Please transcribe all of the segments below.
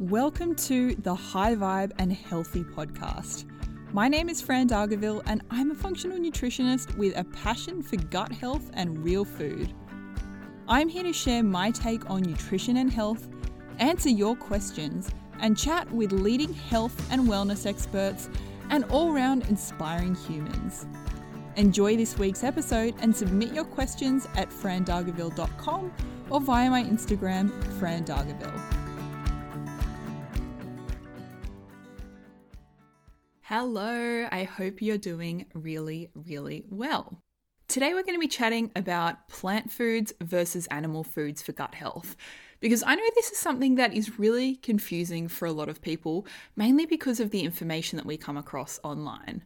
Welcome to the High Vibe and Healthy podcast. My name is Fran Dargaville, and I'm a functional nutritionist with a passion for gut health and real food. I'm here to share my take on nutrition and health, answer your questions, and chat with leading health and wellness experts and all round inspiring humans. Enjoy this week's episode and submit your questions at frandargaville.com or via my Instagram, frandargaville. Hello, I hope you're doing really, really well. Today, we're going to be chatting about plant foods versus animal foods for gut health. Because I know this is something that is really confusing for a lot of people, mainly because of the information that we come across online.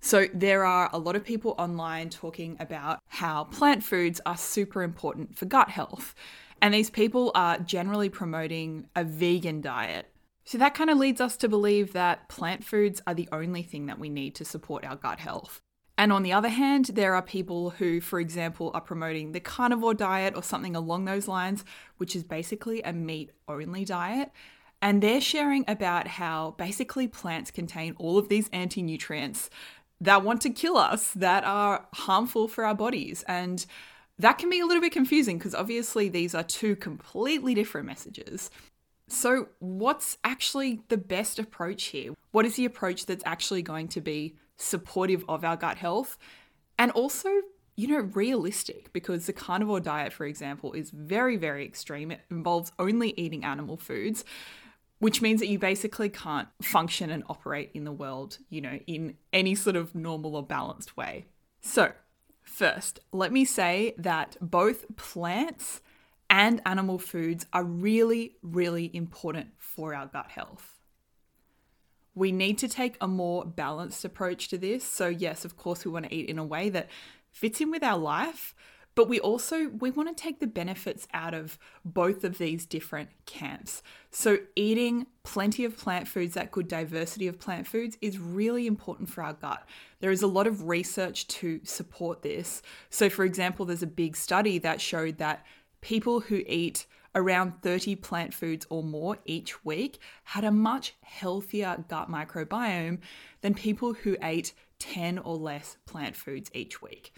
So, there are a lot of people online talking about how plant foods are super important for gut health. And these people are generally promoting a vegan diet so that kind of leads us to believe that plant foods are the only thing that we need to support our gut health. And on the other hand, there are people who, for example, are promoting the carnivore diet or something along those lines, which is basically a meat only diet. And they're sharing about how basically plants contain all of these anti nutrients that want to kill us, that are harmful for our bodies. And that can be a little bit confusing because obviously these are two completely different messages. So, what's actually the best approach here? What is the approach that's actually going to be supportive of our gut health and also, you know, realistic? Because the carnivore diet, for example, is very, very extreme. It involves only eating animal foods, which means that you basically can't function and operate in the world, you know, in any sort of normal or balanced way. So, first, let me say that both plants and animal foods are really, really important for our gut health. We need to take a more balanced approach to this. So yes, of course we want to eat in a way that fits in with our life, but we also we want to take the benefits out of both of these different camps. So eating plenty of plant foods, that good diversity of plant foods is really important for our gut. There is a lot of research to support this. So for example, there's a big study that showed that people who eat around 30 plant foods or more each week had a much healthier gut microbiome than people who ate 10 or less plant foods each week.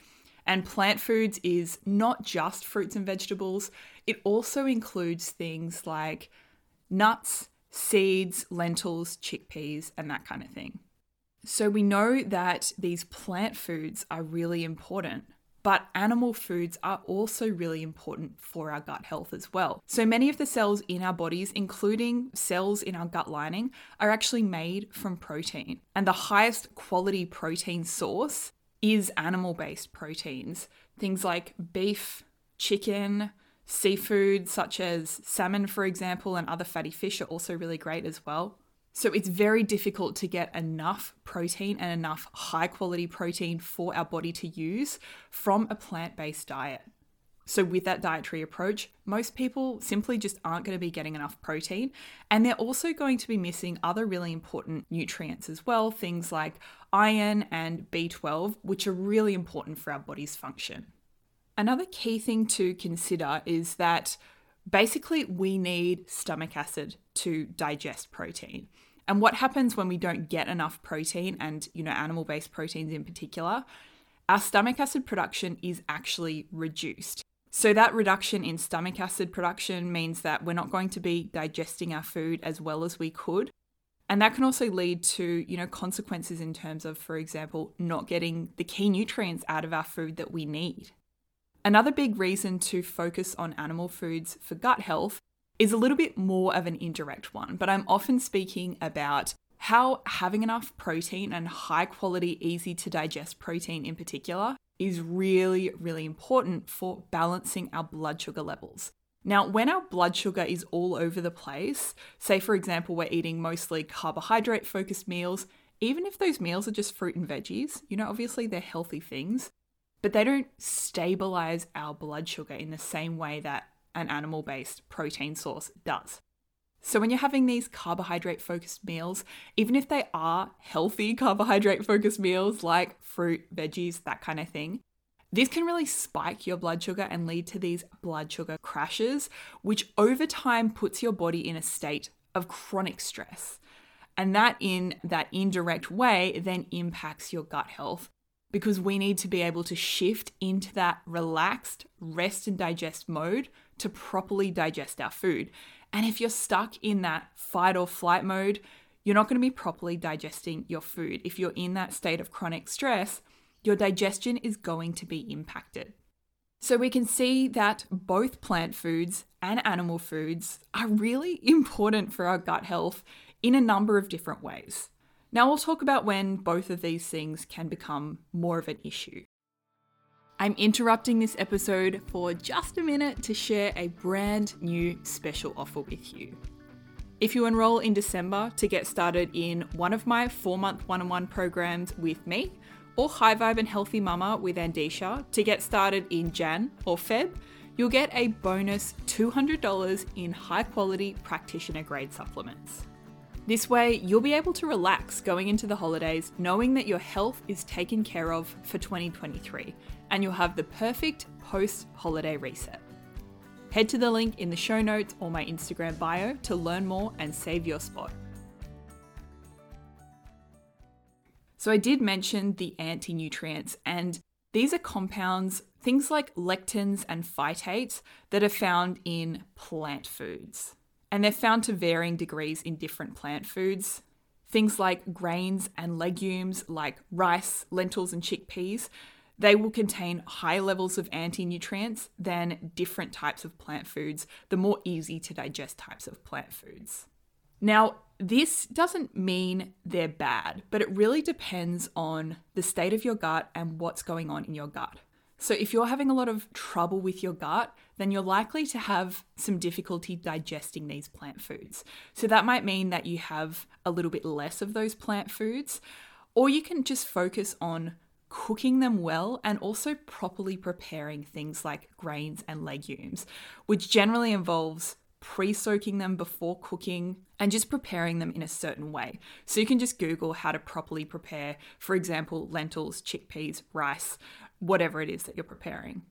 And plant foods is not just fruits and vegetables, it also includes things like nuts, seeds, lentils, chickpeas, and that kind of thing. So we know that these plant foods are really important but animal foods are also really important for our gut health as well. So many of the cells in our bodies, including cells in our gut lining, are actually made from protein. And the highest quality protein source is animal based proteins. Things like beef, chicken, seafood, such as salmon, for example, and other fatty fish are also really great as well. So it's very difficult to get enough protein and enough high quality protein for our body to use from a plant based diet. So, with that dietary approach, most people simply just aren't going to be getting enough protein. And they're also going to be missing other really important nutrients as well, things like iron and B12, which are really important for our body's function. Another key thing to consider is that basically we need stomach acid to digest protein. And what happens when we don't get enough protein and, you know, animal based proteins in particular? Our stomach acid production is actually reduced. So, that reduction in stomach acid production means that we're not going to be digesting our food as well as we could. And that can also lead to, you know, consequences in terms of, for example, not getting the key nutrients out of our food that we need. Another big reason to focus on animal foods for gut health is a little bit more of an indirect one, but I'm often speaking about how having enough protein and high quality, easy to digest protein in particular is really, really important for balancing our blood sugar levels. Now, when our blood sugar is all over the place, say for example, we're eating mostly carbohydrate focused meals, even if those meals are just fruit and veggies, you know, obviously they're healthy things, but they don't stabilize our blood sugar in the same way that an animal based protein source does. So, when you're having these carbohydrate focused meals, even if they are healthy carbohydrate focused meals like fruit, veggies, that kind of thing, this can really spike your blood sugar and lead to these blood sugar crashes, which over time puts your body in a state of chronic stress. And that, in that indirect way, then impacts your gut health because we need to be able to shift into that relaxed rest and digest mode to properly digest our food. And if you're stuck in that fight or flight mode, you're not going to be properly digesting your food. If you're in that state of chronic stress, your digestion is going to be impacted. So we can see that both plant foods and animal foods are really important for our gut health in a number of different ways. Now, we'll talk about when both of these things can become more of an issue. I'm interrupting this episode for just a minute to share a brand new special offer with you. If you enroll in December to get started in one of my four month one on one programs with me, or High Vibe and Healthy Mama with Andisha to get started in Jan or Feb, you'll get a bonus $200 in high quality practitioner grade supplements. This way, you'll be able to relax going into the holidays knowing that your health is taken care of for 2023 and you'll have the perfect post holiday reset. Head to the link in the show notes or my Instagram bio to learn more and save your spot. So, I did mention the anti nutrients, and these are compounds, things like lectins and phytates, that are found in plant foods and they're found to varying degrees in different plant foods. Things like grains and legumes like rice, lentils, and chickpeas, they will contain higher levels of anti nutrients than different types of plant foods, the more easy to digest types of plant foods. Now, this doesn't mean they're bad, but it really depends on the state of your gut and what's going on in your gut. So, if you're having a lot of trouble with your gut, then you're likely to have some difficulty digesting these plant foods. So, that might mean that you have a little bit less of those plant foods, or you can just focus on cooking them well and also properly preparing things like grains and legumes, which generally involves pre soaking them before cooking and just preparing them in a certain way. So you can just Google how to properly prepare, for example, lentils, chickpeas, rice, whatever it is that you're preparing.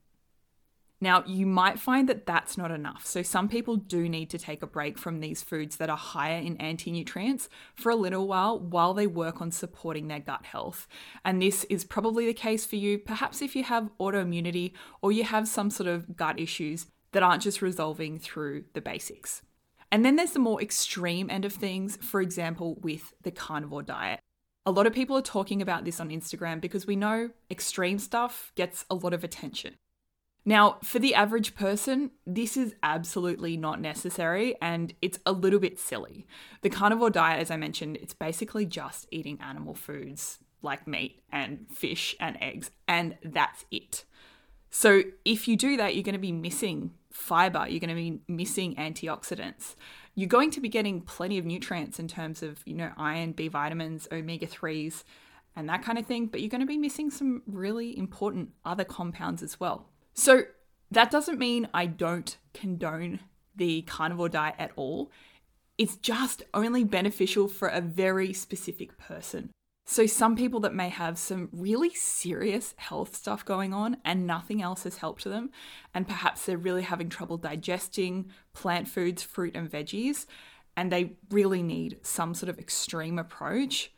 Now, you might find that that's not enough. So, some people do need to take a break from these foods that are higher in anti nutrients for a little while while they work on supporting their gut health. And this is probably the case for you, perhaps if you have autoimmunity or you have some sort of gut issues that aren't just resolving through the basics. And then there's the more extreme end of things, for example, with the carnivore diet. A lot of people are talking about this on Instagram because we know extreme stuff gets a lot of attention. Now, for the average person, this is absolutely not necessary and it's a little bit silly. The carnivore diet, as I mentioned, it's basically just eating animal foods like meat and fish and eggs, and that's it. So, if you do that, you're going to be missing fiber, you're going to be missing antioxidants you're going to be getting plenty of nutrients in terms of, you know, iron, B vitamins, omega 3s, and that kind of thing, but you're going to be missing some really important other compounds as well. So that doesn't mean I don't condone the carnivore diet at all. It's just only beneficial for a very specific person. So, some people that may have some really serious health stuff going on and nothing else has helped them, and perhaps they're really having trouble digesting plant foods, fruit, and veggies, and they really need some sort of extreme approach.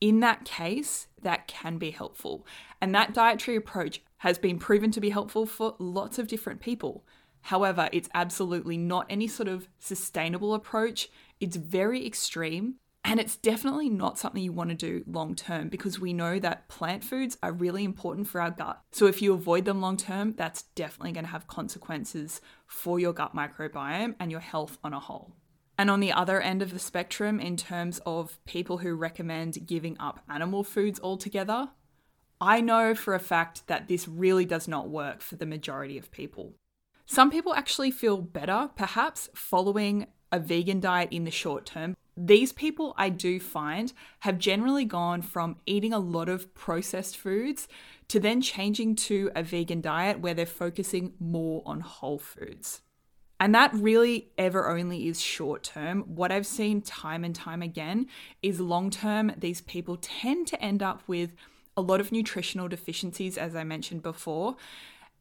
In that case, that can be helpful. And that dietary approach has been proven to be helpful for lots of different people. However, it's absolutely not any sort of sustainable approach. It's very extreme and it's definitely not something you want to do long term because we know that plant foods are really important for our gut. So if you avoid them long term, that's definitely going to have consequences for your gut microbiome and your health on a whole. And on the other end of the spectrum, in terms of people who recommend giving up animal foods altogether, I know for a fact that this really does not work for the majority of people. Some people actually feel better, perhaps, following a vegan diet in the short term these people I do find have generally gone from eating a lot of processed foods to then changing to a vegan diet where they're focusing more on whole foods. And that really ever only is short term. What I've seen time and time again is long term, these people tend to end up with a lot of nutritional deficiencies, as I mentioned before,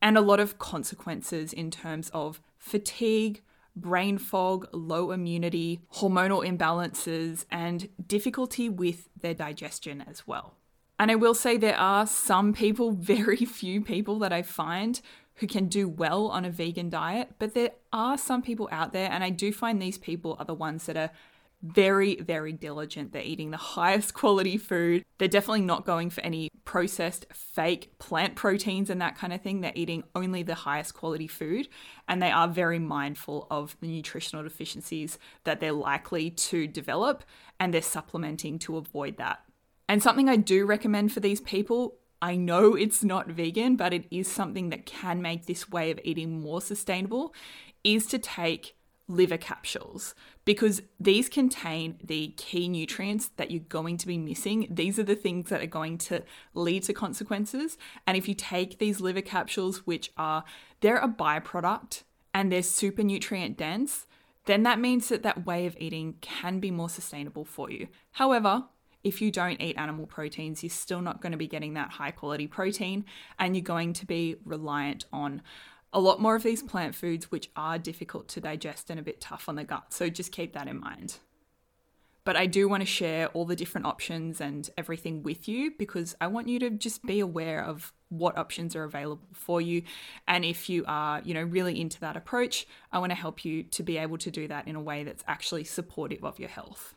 and a lot of consequences in terms of fatigue, brain fog, low immunity, hormonal imbalances, and difficulty with their digestion as well. And I will say there are some people, very few people that I find who can do well on a vegan diet, but there are some people out there, and I do find these people are the ones that are very, very diligent. They're eating the highest quality food. They're definitely not going for any processed, fake plant proteins and that kind of thing. They're eating only the highest quality food. And they are very mindful of the nutritional deficiencies that they're likely to develop. And they're supplementing to avoid that. And something I do recommend for these people I know it's not vegan, but it is something that can make this way of eating more sustainable, is to take liver capsules because these contain the key nutrients that you're going to be missing. These are the things that are going to lead to consequences. And if you take these liver capsules, which are they're a byproduct and they're super nutrient dense, then that means that that way of eating can be more sustainable for you. However, if you don't eat animal proteins, you're still not going to be getting that high quality protein and you're going to be reliant on a lot more of these plant foods, which are difficult to digest and a bit tough on the gut. So just keep that in mind. But I do want to share all the different options and everything with you because I want you to just be aware of what options are available for you. And if you are, you know, really into that approach, I want to help you to be able to do that in a way that's actually supportive of your health.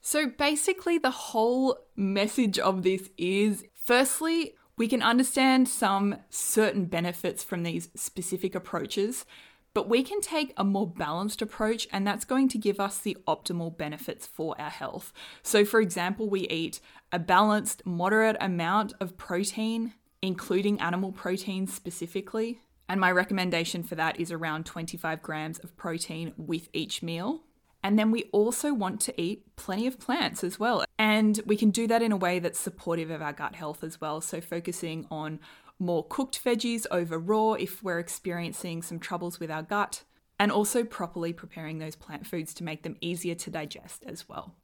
So basically, the whole message of this is firstly, we can understand some certain benefits from these specific approaches, but we can take a more balanced approach, and that's going to give us the optimal benefits for our health. So, for example, we eat a balanced, moderate amount of protein, including animal protein specifically. And my recommendation for that is around 25 grams of protein with each meal. And then we also want to eat plenty of plants as well. And we can do that in a way that's supportive of our gut health as well. So, focusing on more cooked veggies over raw if we're experiencing some troubles with our gut, and also properly preparing those plant foods to make them easier to digest as well.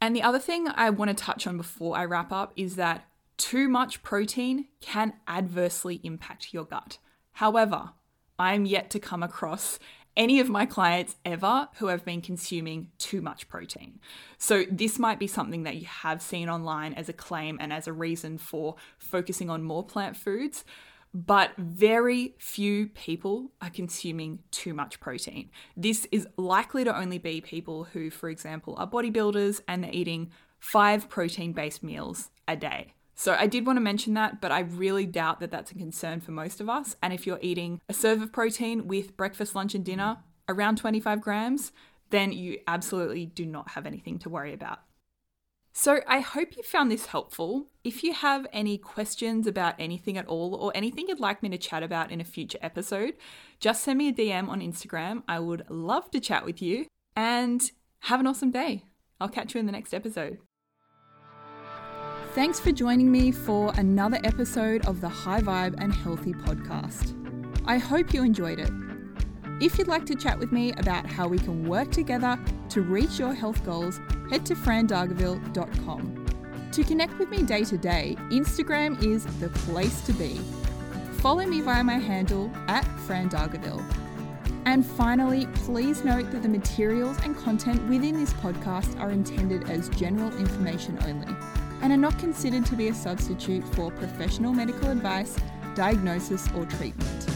And the other thing I want to touch on before I wrap up is that too much protein can adversely impact your gut. However, I'm yet to come across any of my clients ever who have been consuming too much protein. So, this might be something that you have seen online as a claim and as a reason for focusing on more plant foods. But very few people are consuming too much protein. This is likely to only be people who, for example, are bodybuilders and they're eating five protein based meals a day. So I did want to mention that, but I really doubt that that's a concern for most of us. And if you're eating a serve of protein with breakfast, lunch, and dinner, around 25 grams, then you absolutely do not have anything to worry about. So I hope you found this helpful. If you have any questions about anything at all or anything you'd like me to chat about in a future episode, just send me a DM on Instagram. I would love to chat with you and have an awesome day. I'll catch you in the next episode. Thanks for joining me for another episode of the High Vibe and Healthy podcast. I hope you enjoyed it. If you'd like to chat with me about how we can work together to reach your health goals, head to frandargaville.com. To connect with me day to day, Instagram is the place to be. Follow me via my handle at frandargaville. And finally, please note that the materials and content within this podcast are intended as general information only and are not considered to be a substitute for professional medical advice, diagnosis, or treatment.